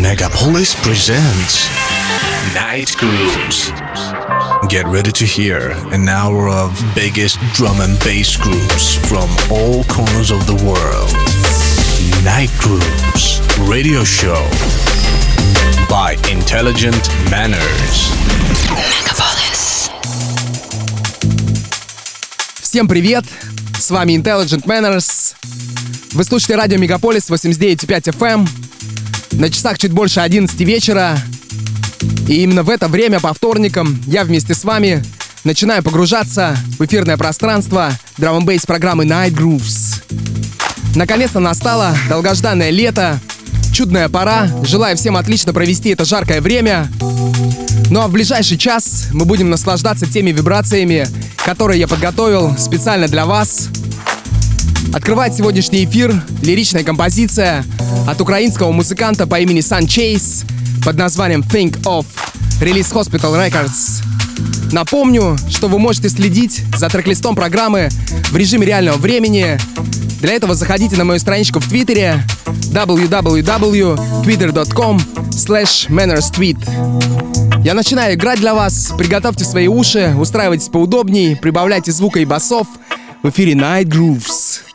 Megapolis presents Night Grooves. Get ready to hear an hour of biggest drum and bass grooves from all corners of the world. Night Grooves Radio Show by Intelligent Manners. Megapolis. Всем привет! С вами Intelligent Manners. Вы слушаете радио Мегаполис 89.5 FM. На часах чуть больше 11 вечера. И именно в это время по вторникам я вместе с вами начинаю погружаться в эфирное пространство драм бейс программы Night Grooves. Наконец-то настало долгожданное лето, чудная пора. Желаю всем отлично провести это жаркое время. Ну а в ближайший час мы будем наслаждаться теми вибрациями, которые я подготовил специально для вас. Открывает сегодняшний эфир лиричная композиция от украинского музыканта по имени Sun Chase под названием Think Of, релиз Hospital Records. Напомню, что вы можете следить за трек-листом программы в режиме реального времени. Для этого заходите на мою страничку в Твиттере www.twitter.com mannerstweet. Я начинаю играть для вас. Приготовьте свои уши, устраивайтесь поудобнее, прибавляйте звука и басов. В эфире. Night grooves.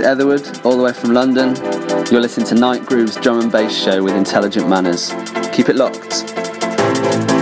Is Etherwood, all the way from London. You're listening to Night Groove's drum and bass show with intelligent manners. Keep it locked.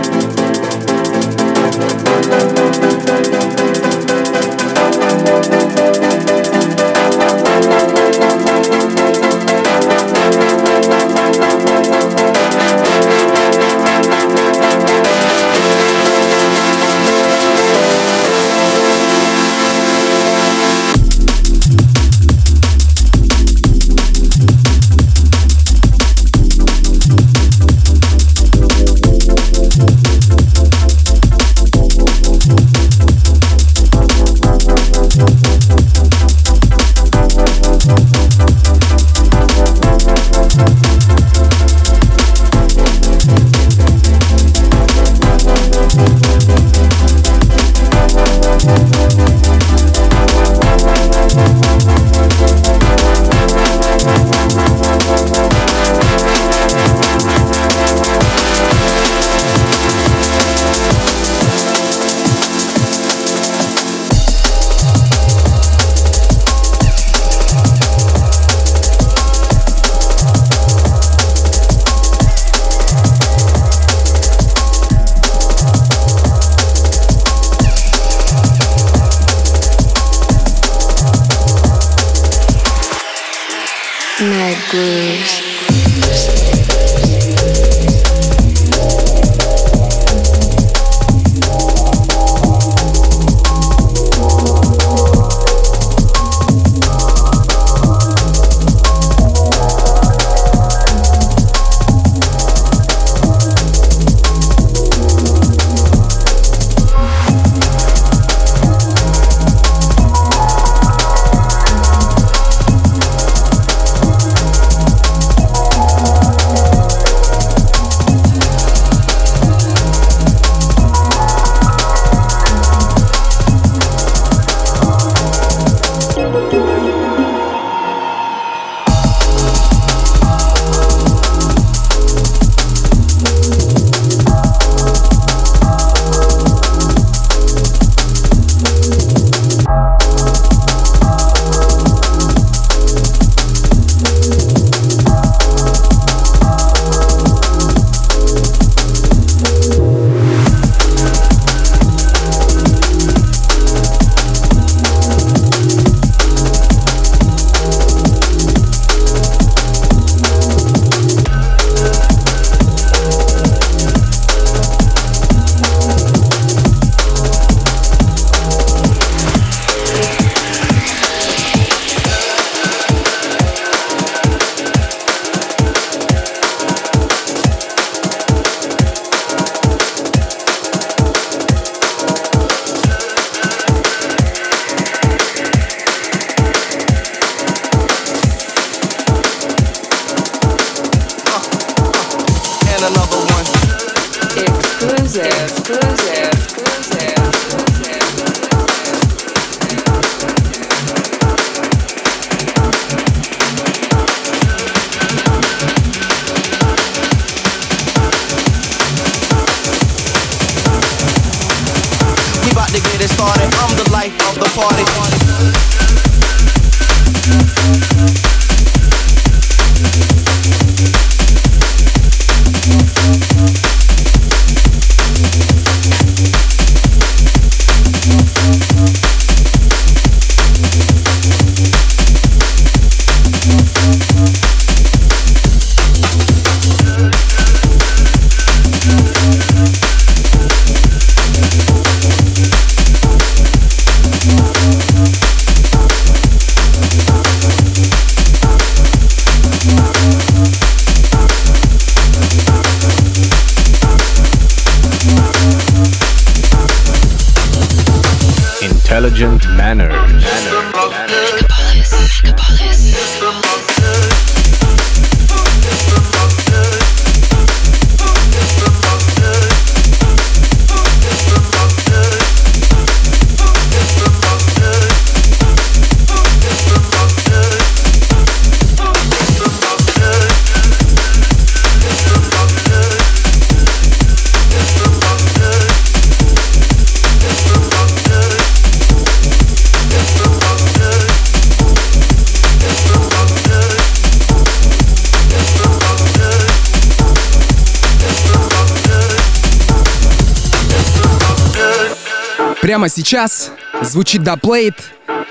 Прямо сейчас звучит Plate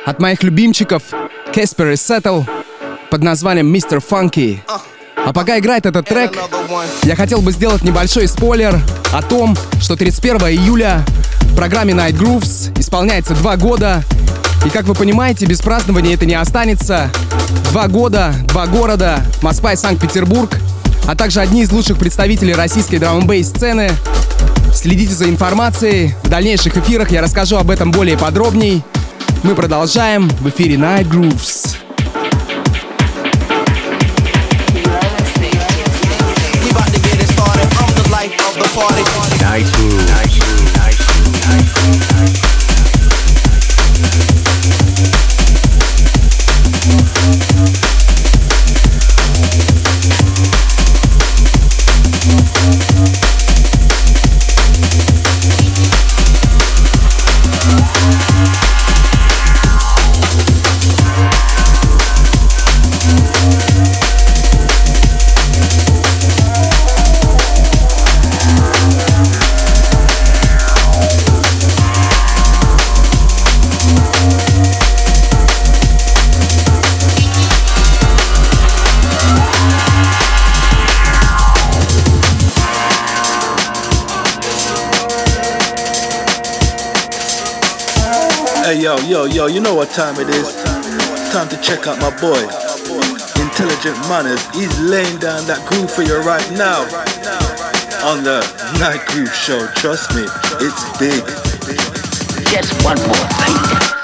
от моих любимчиков Casper и Settle под названием Mr. Funky. А пока играет этот трек, я хотел бы сделать небольшой спойлер о том, что 31 июля в программе Night Grooves исполняется два года. И как вы понимаете, без празднования это не останется. Два года, два города, Москва и Санкт-Петербург, а также одни из лучших представителей российской драм сцены Следите за информацией. В дальнейших эфирах я расскажу об этом более подробней. Мы продолжаем в эфире Night Grooves. Night Grooves. Yo, yo, yo, you know what time it is. Time to check out my boy. Intelligent Manners, he's laying down that groove for you right now. On the Night Groove Show, trust me, it's big. Just one more thing.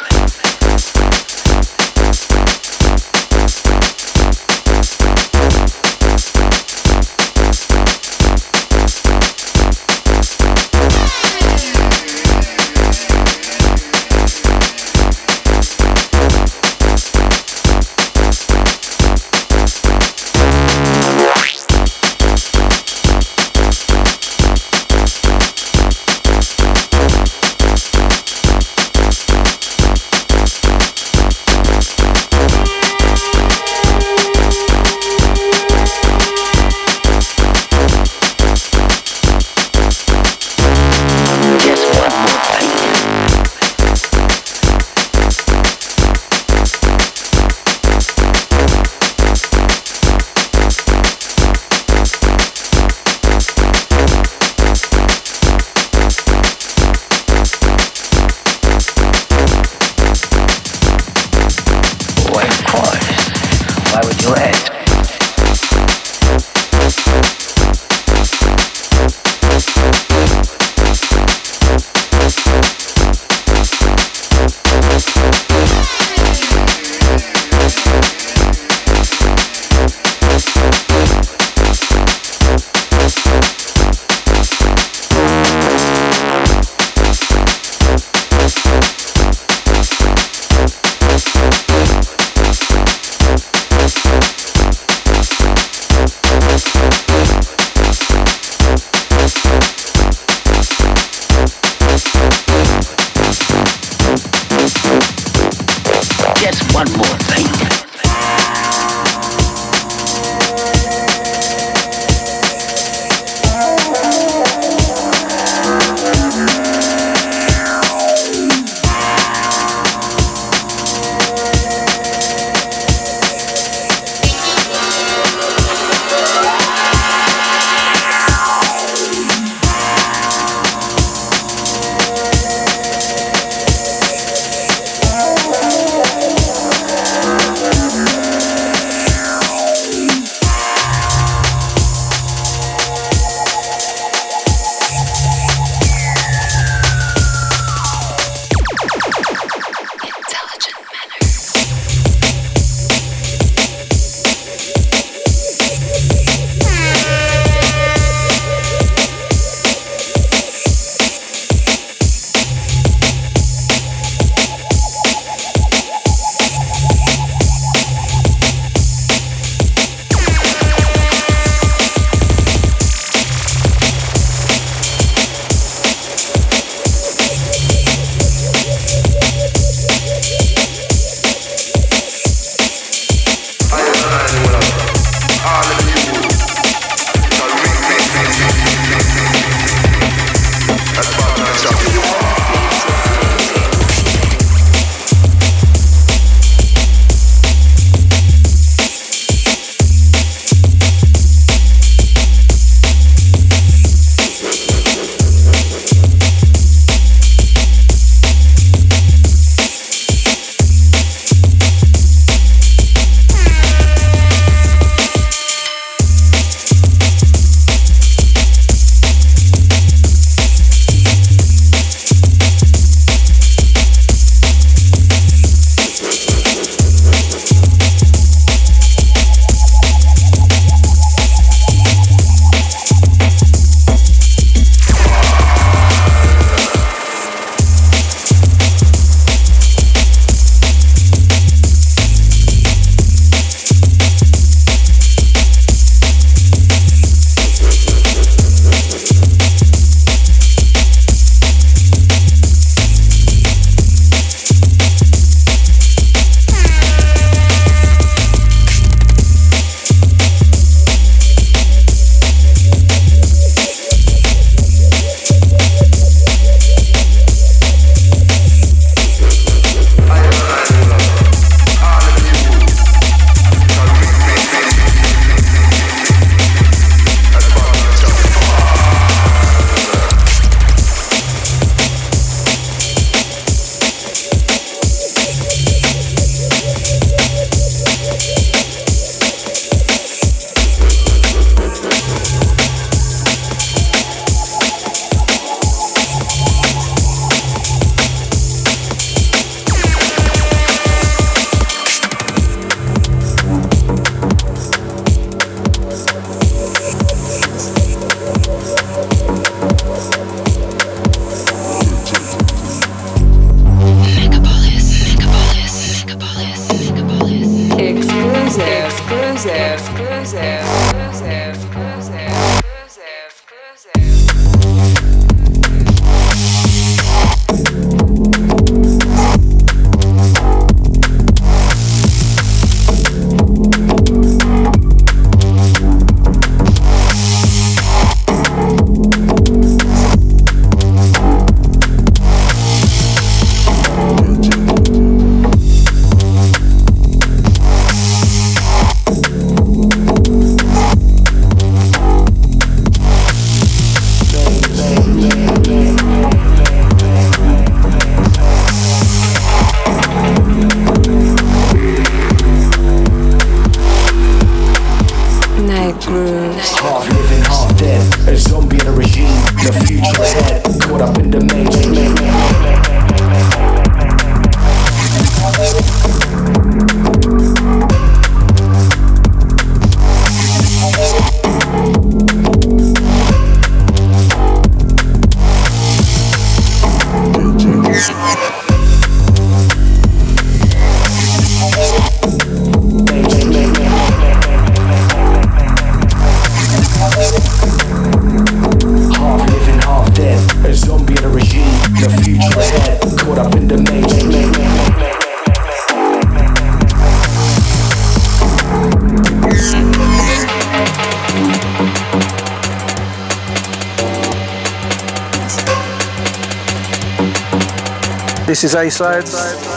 This is A-Sides.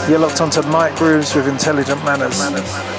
You're locked onto Night Grooves with Intelligent Manners. Night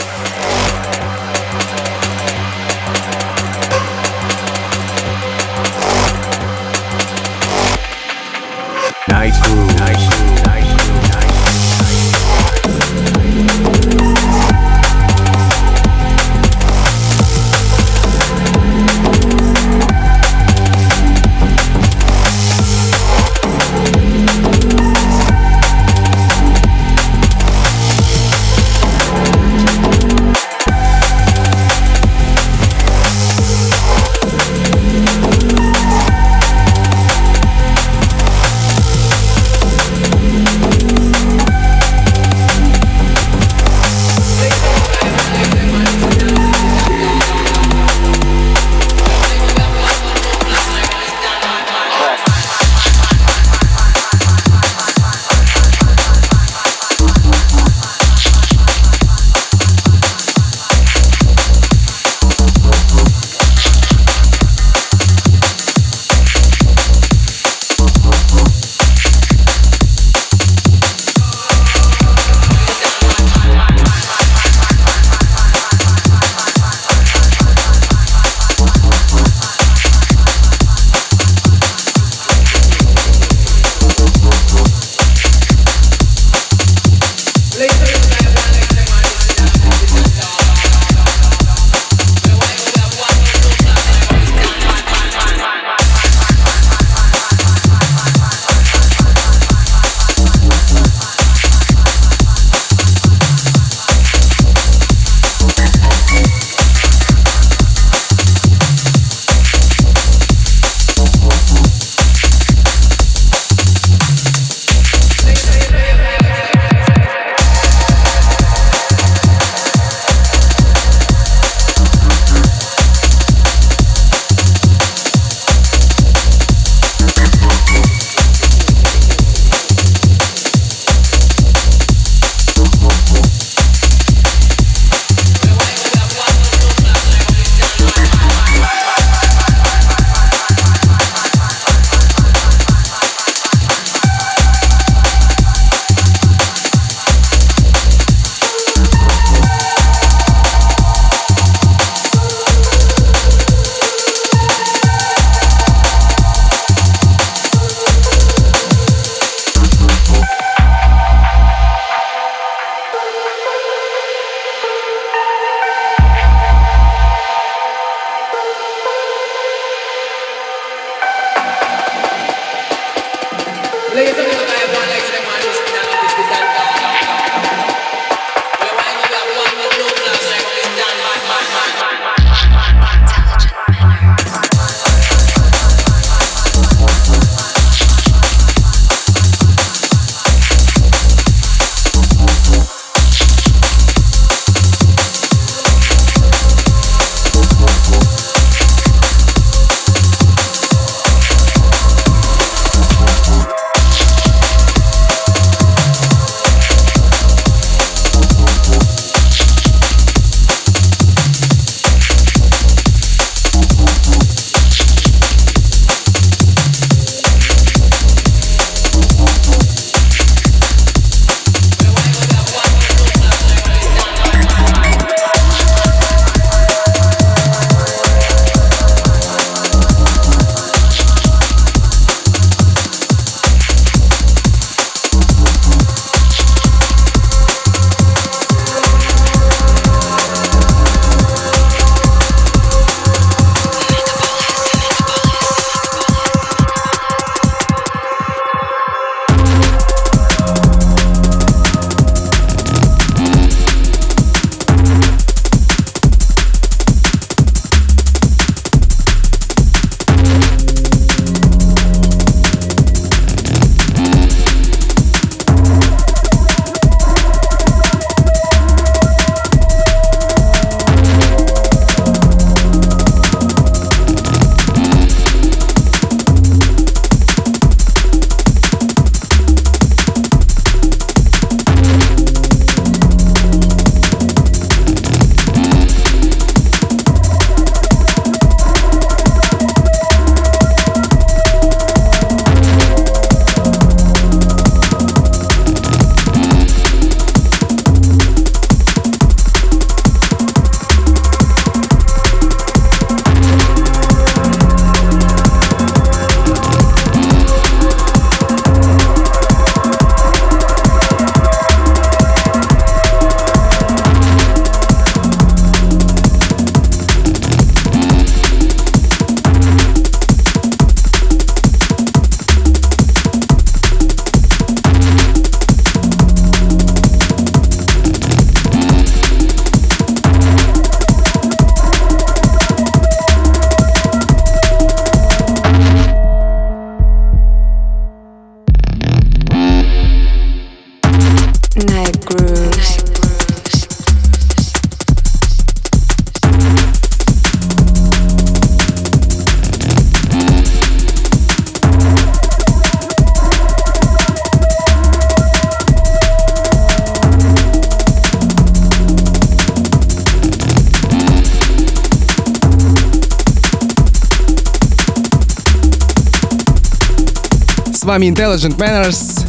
вами Intelligent Manners.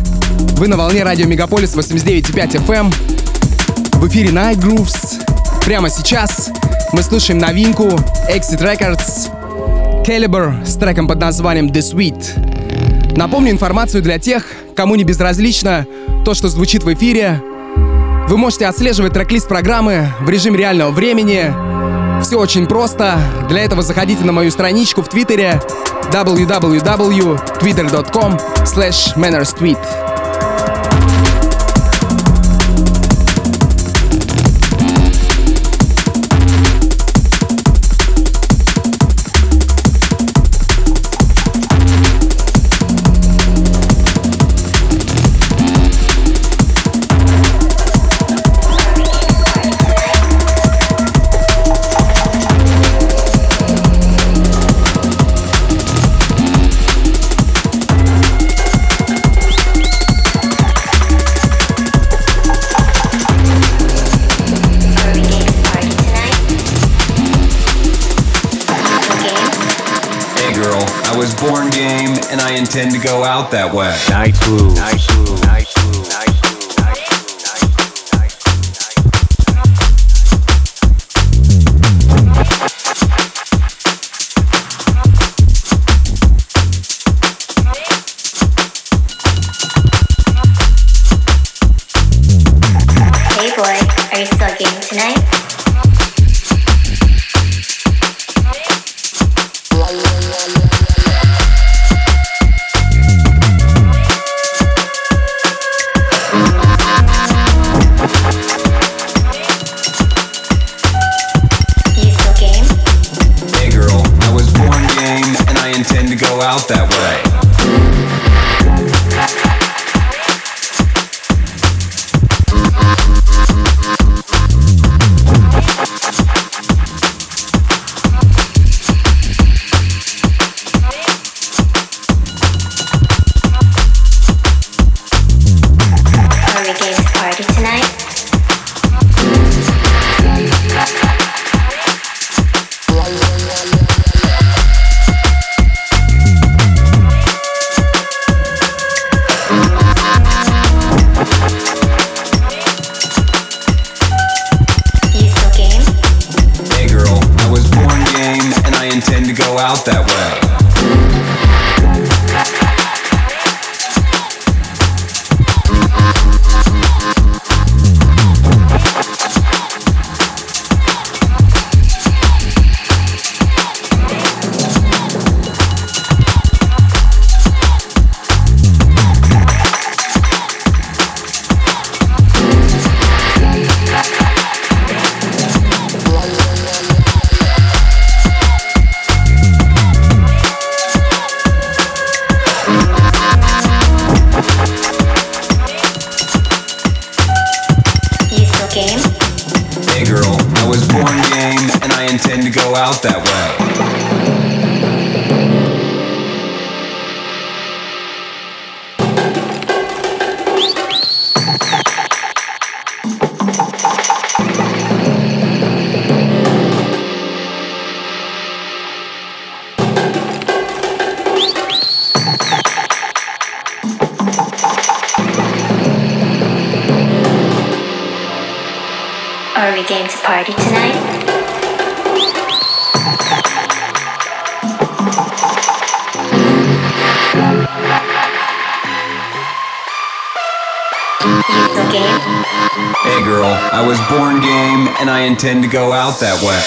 Вы на волне радио Мегаполис 89.5 FM. Эм. В эфире Night Grooves. Прямо сейчас мы слушаем новинку Exit Records Caliber с треком под названием The Sweet. Напомню информацию для тех, кому не безразлично то, что звучит в эфире. Вы можете отслеживать трек-лист программы в режиме реального времени. Все очень просто. Для этого заходите на мою страничку в Твиттере www.twitter.com slash manners tweet. born game, and I intend to go out that way. Nice move. Nice move. Nice move. Intend to go out that way.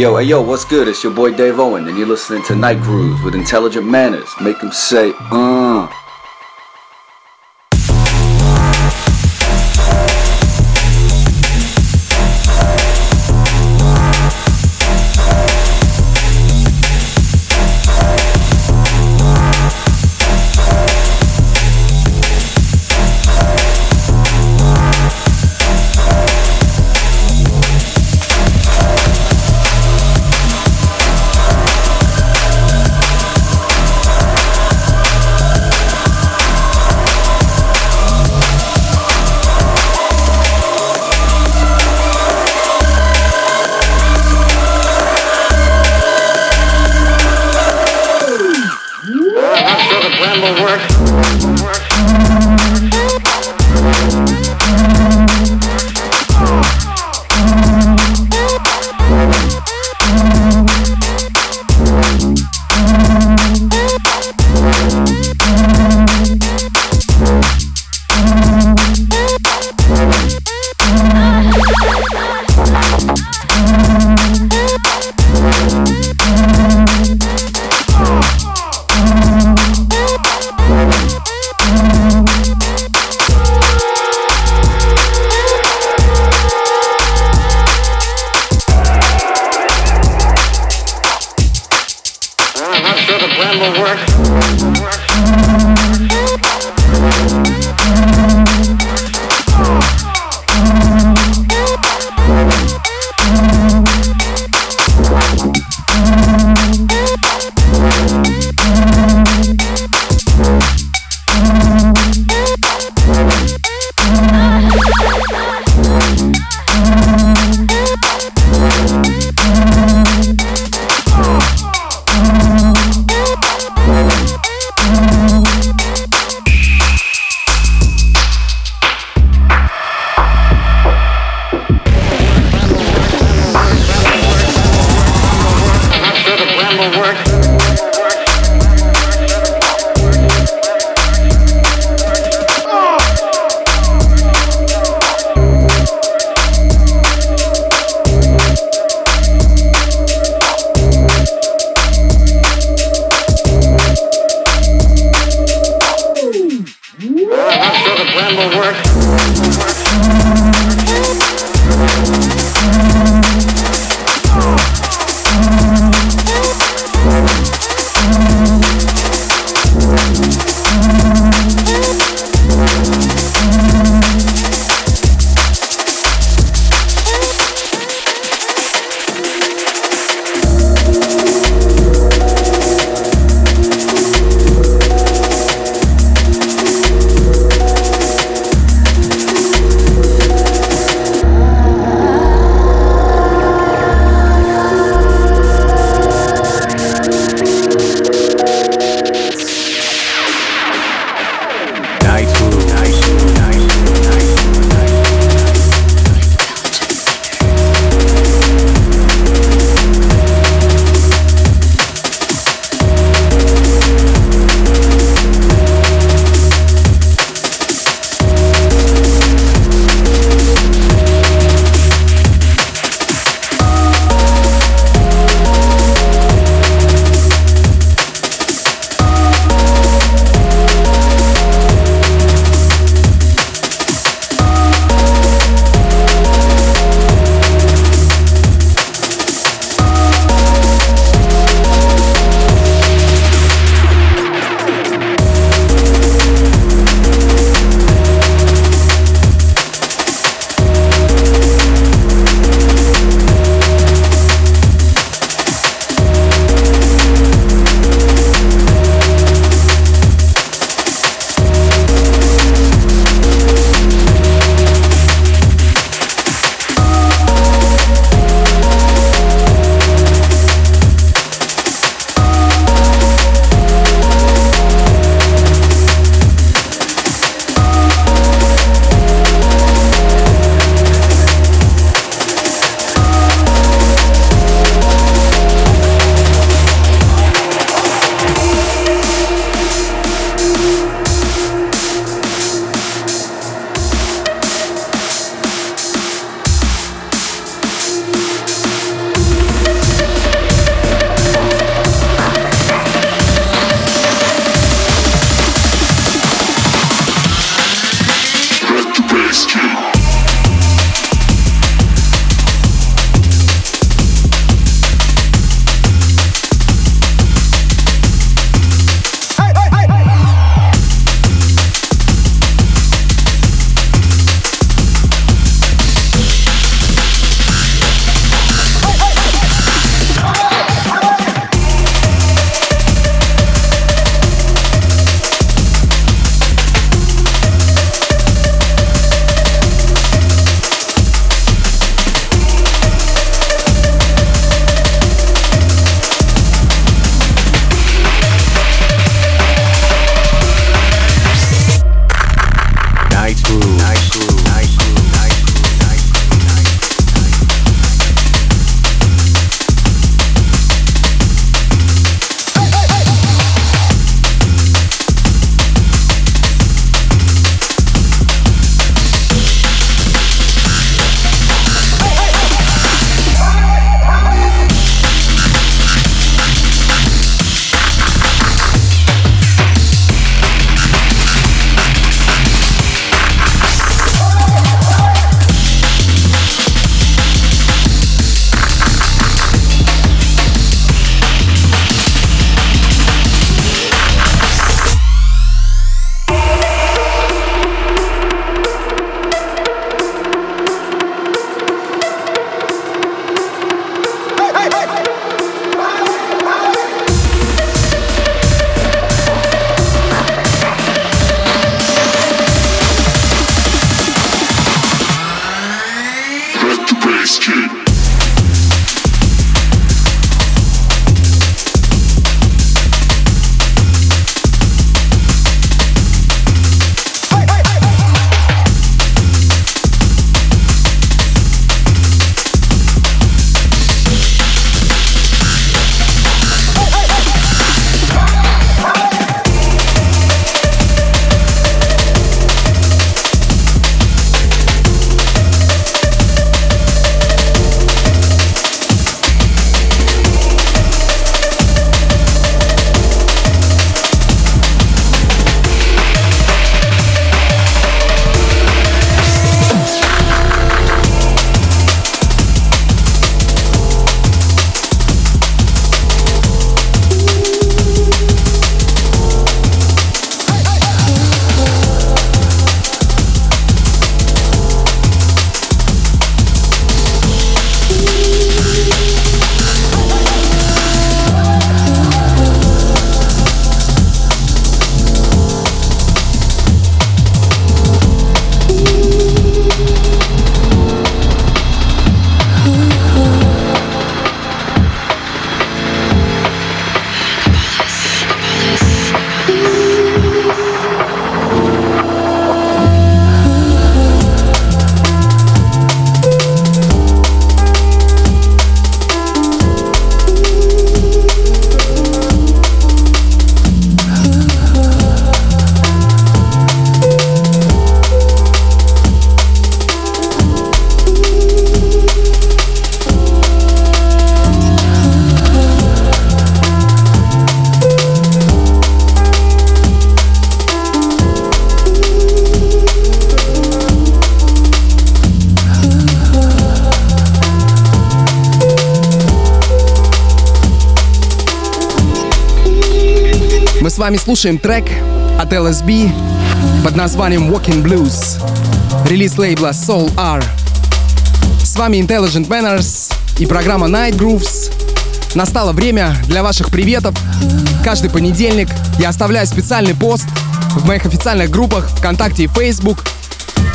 Yo, hey yo, what's good? It's your boy Dave Owen, and you're listening to Night Grooves with intelligent manners. Make them say, uh. Вами слушаем трек от LSB под названием Walking Blues, релиз лейбла Soul R. С вами Intelligent Manners и программа Night Grooves. Настало время для ваших приветов. Каждый понедельник я оставляю специальный пост в моих официальных группах ВКонтакте и Facebook,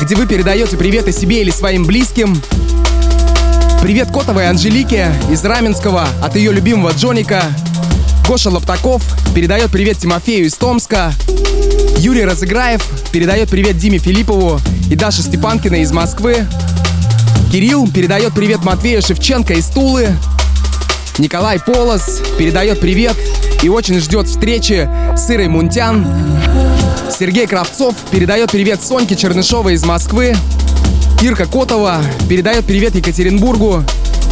где вы передаете приветы себе или своим близким. Привет Котовой Анжелике из Раменского от ее любимого Джоника. Гоша Лоптаков передает привет Тимофею из Томска. Юрий Разыграев передает привет Диме Филиппову и Даше Степанкиной из Москвы. Кирилл передает привет Матвею Шевченко из Тулы. Николай Полос передает привет и очень ждет встречи с Ирой Мунтян. Сергей Кравцов передает привет Соньке Чернышовой из Москвы. Ирка Котова передает привет Екатеринбургу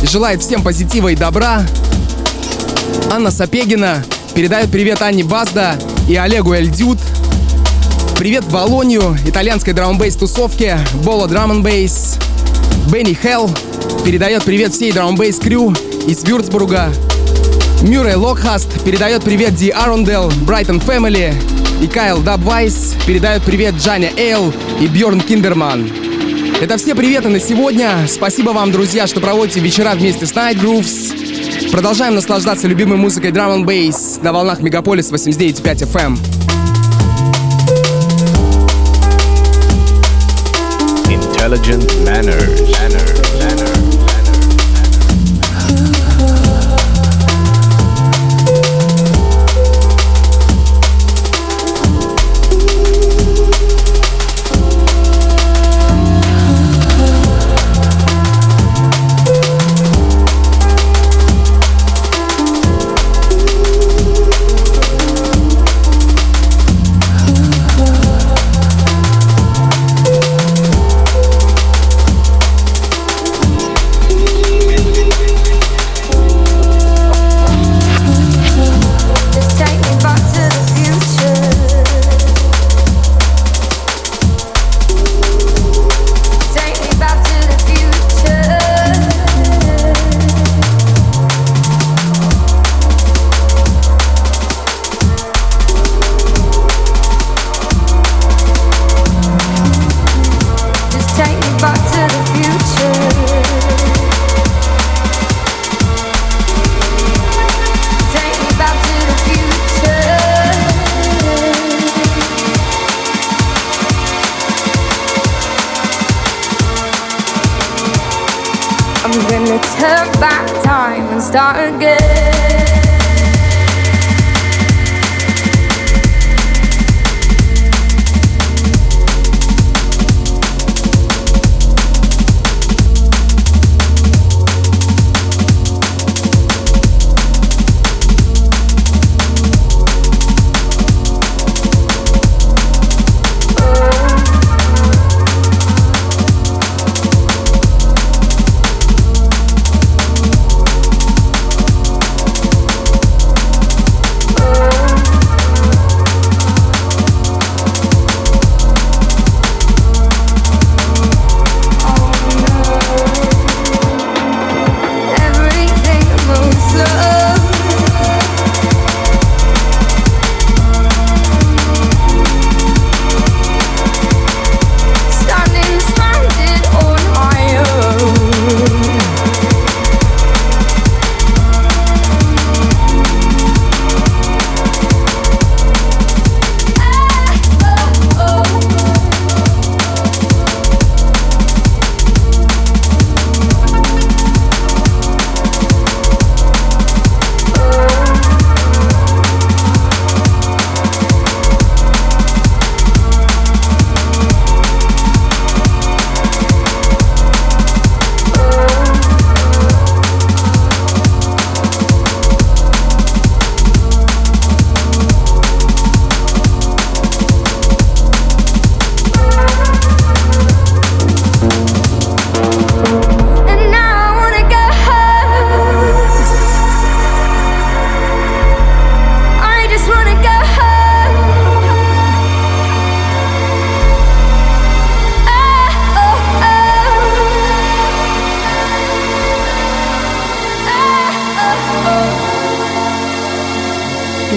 и желает всем позитива и добра. Анна Сапегина передает привет Анне Базда и Олегу Эльдют. Привет в Волонию, итальянской драумбейс тусовке, Боло Bass. Бенни Хелл передает привет всей драумбейс крю из Вюрцбурга. Мюррей Локхаст передает привет Ди Арундел, Брайтон Фэмили. И Кайл Дабвайс передает привет Джаня Эйл и Бьорн Киндерман. Это все приветы на сегодня. Спасибо вам, друзья, что проводите вечера вместе с Night Grooves. Продолжаем наслаждаться любимой музыкой Drum and Bass на волнах Мегаполис 89.5 FM. Intelligent manners. manners. manners.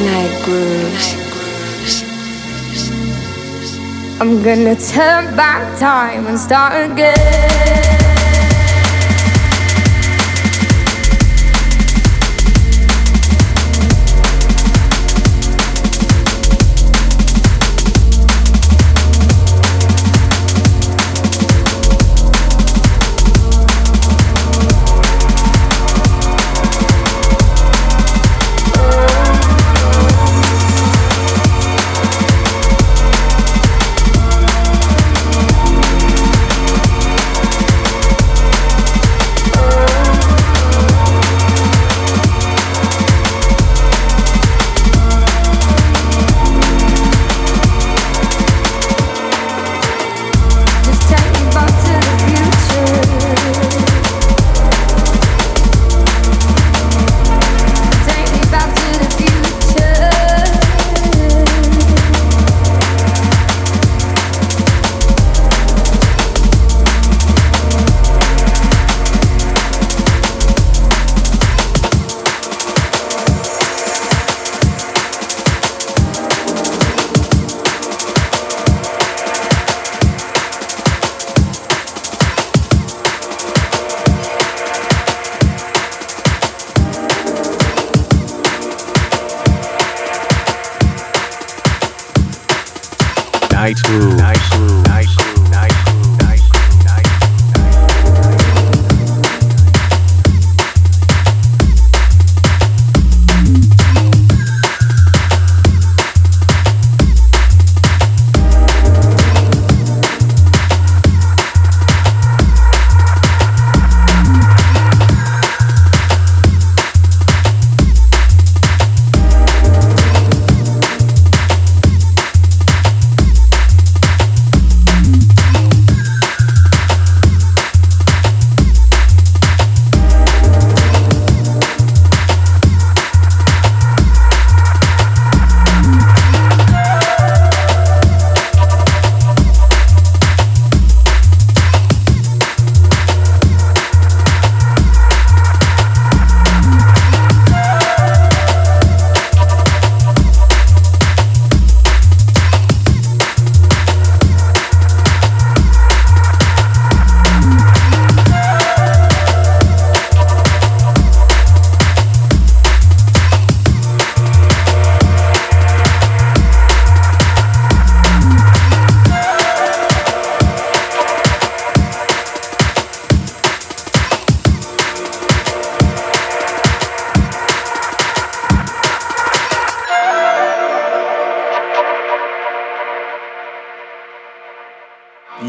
Night grooves. I'm gonna turn back time and start again.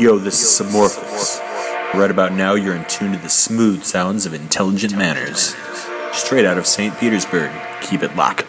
Yo, this is Samorphous. Right about now, you're in tune to the smooth sounds of intelligent manners. Straight out of St. Petersburg. Keep it locked.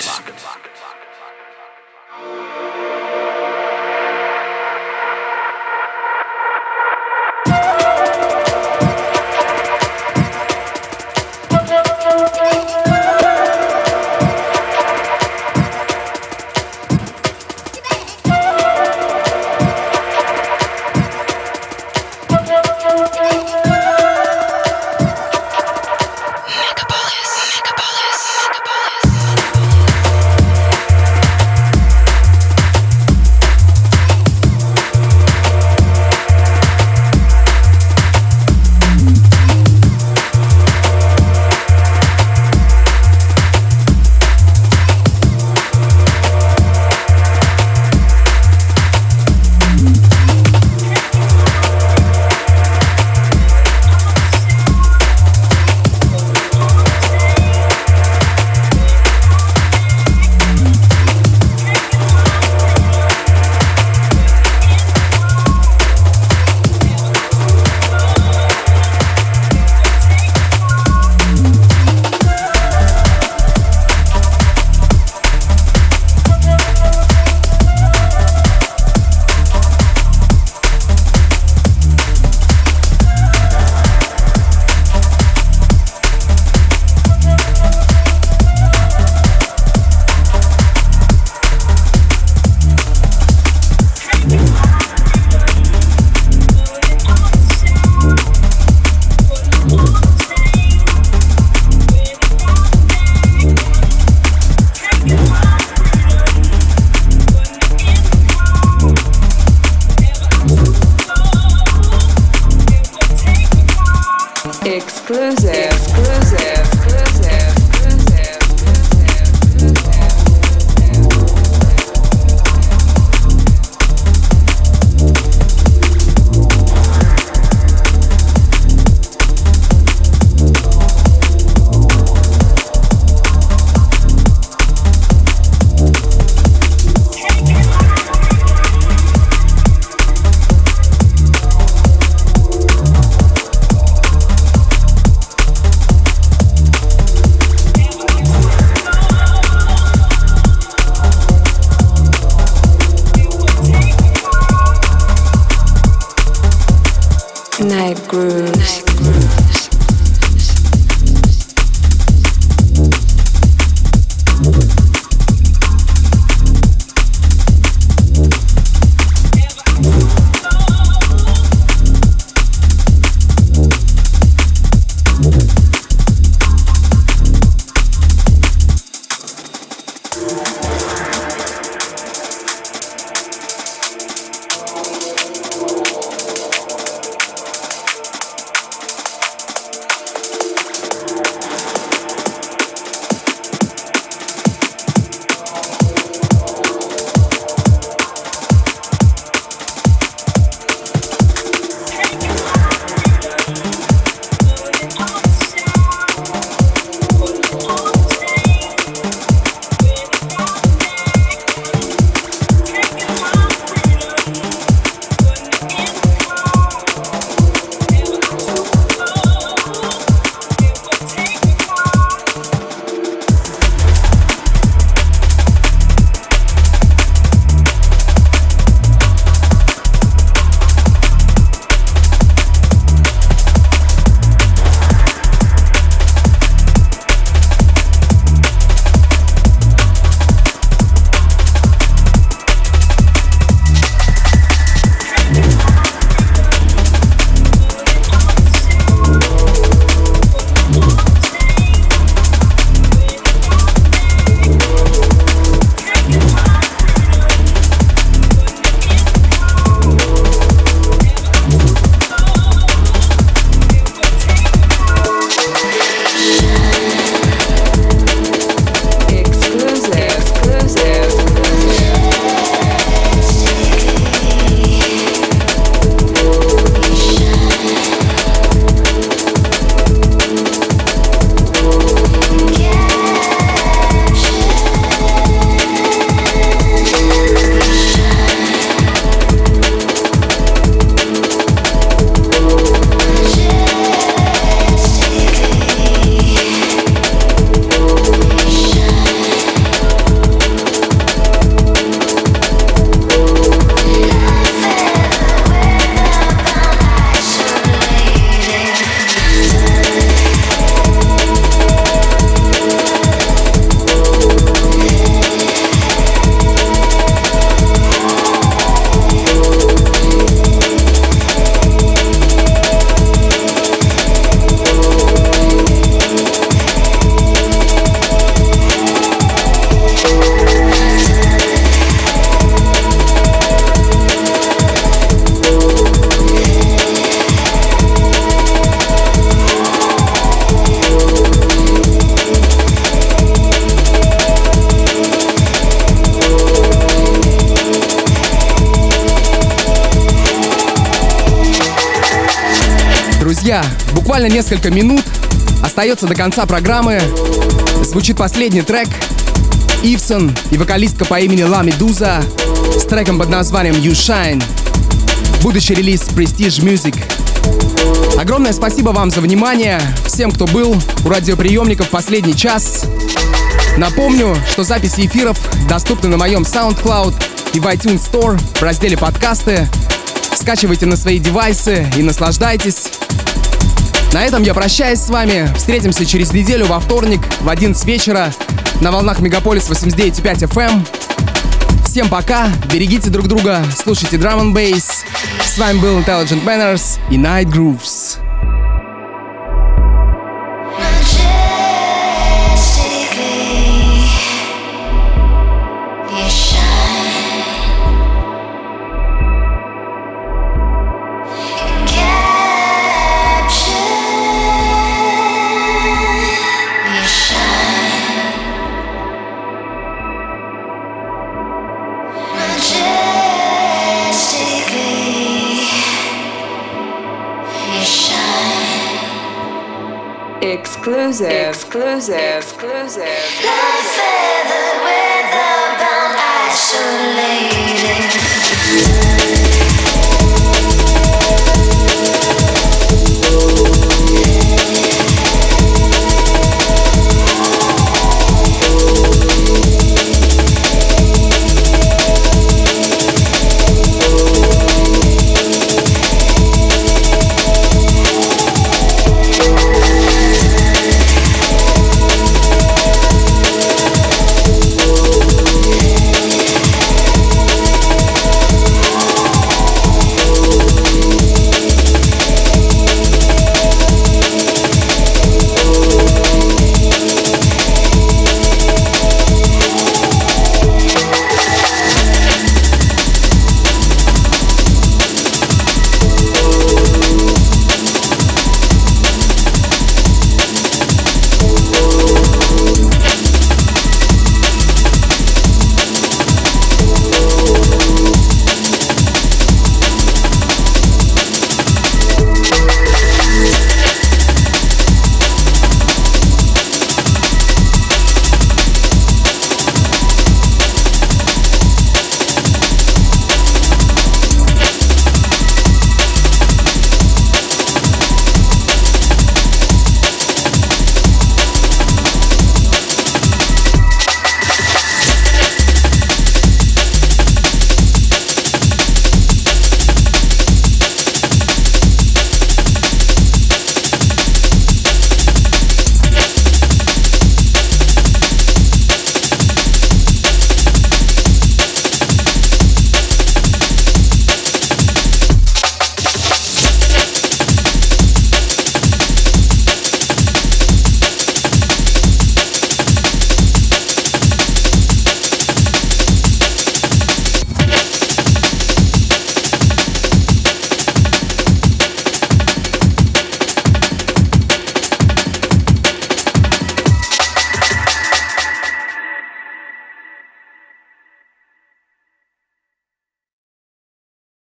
Несколько минут остается до конца программы. Звучит последний трек. Ивсон и вокалистка по имени Ла Медуза с треком под названием You Shine. Будущий релиз Prestige Music. Огромное спасибо вам за внимание, всем, кто был у радиоприемников последний час. Напомню, что записи эфиров доступны на моем SoundCloud и в iTunes Store в разделе подкасты. Скачивайте на свои девайсы и наслаждайтесь. На этом я прощаюсь с вами. Встретимся через неделю во вторник в 11 вечера на волнах Мегаполис 89.5 FM. Всем пока, берегите друг друга, слушайте Drum and Bass. С вами был Intelligent Manners и Night Grooves. exclusive, exclusive, exclusive. Bound, isolated.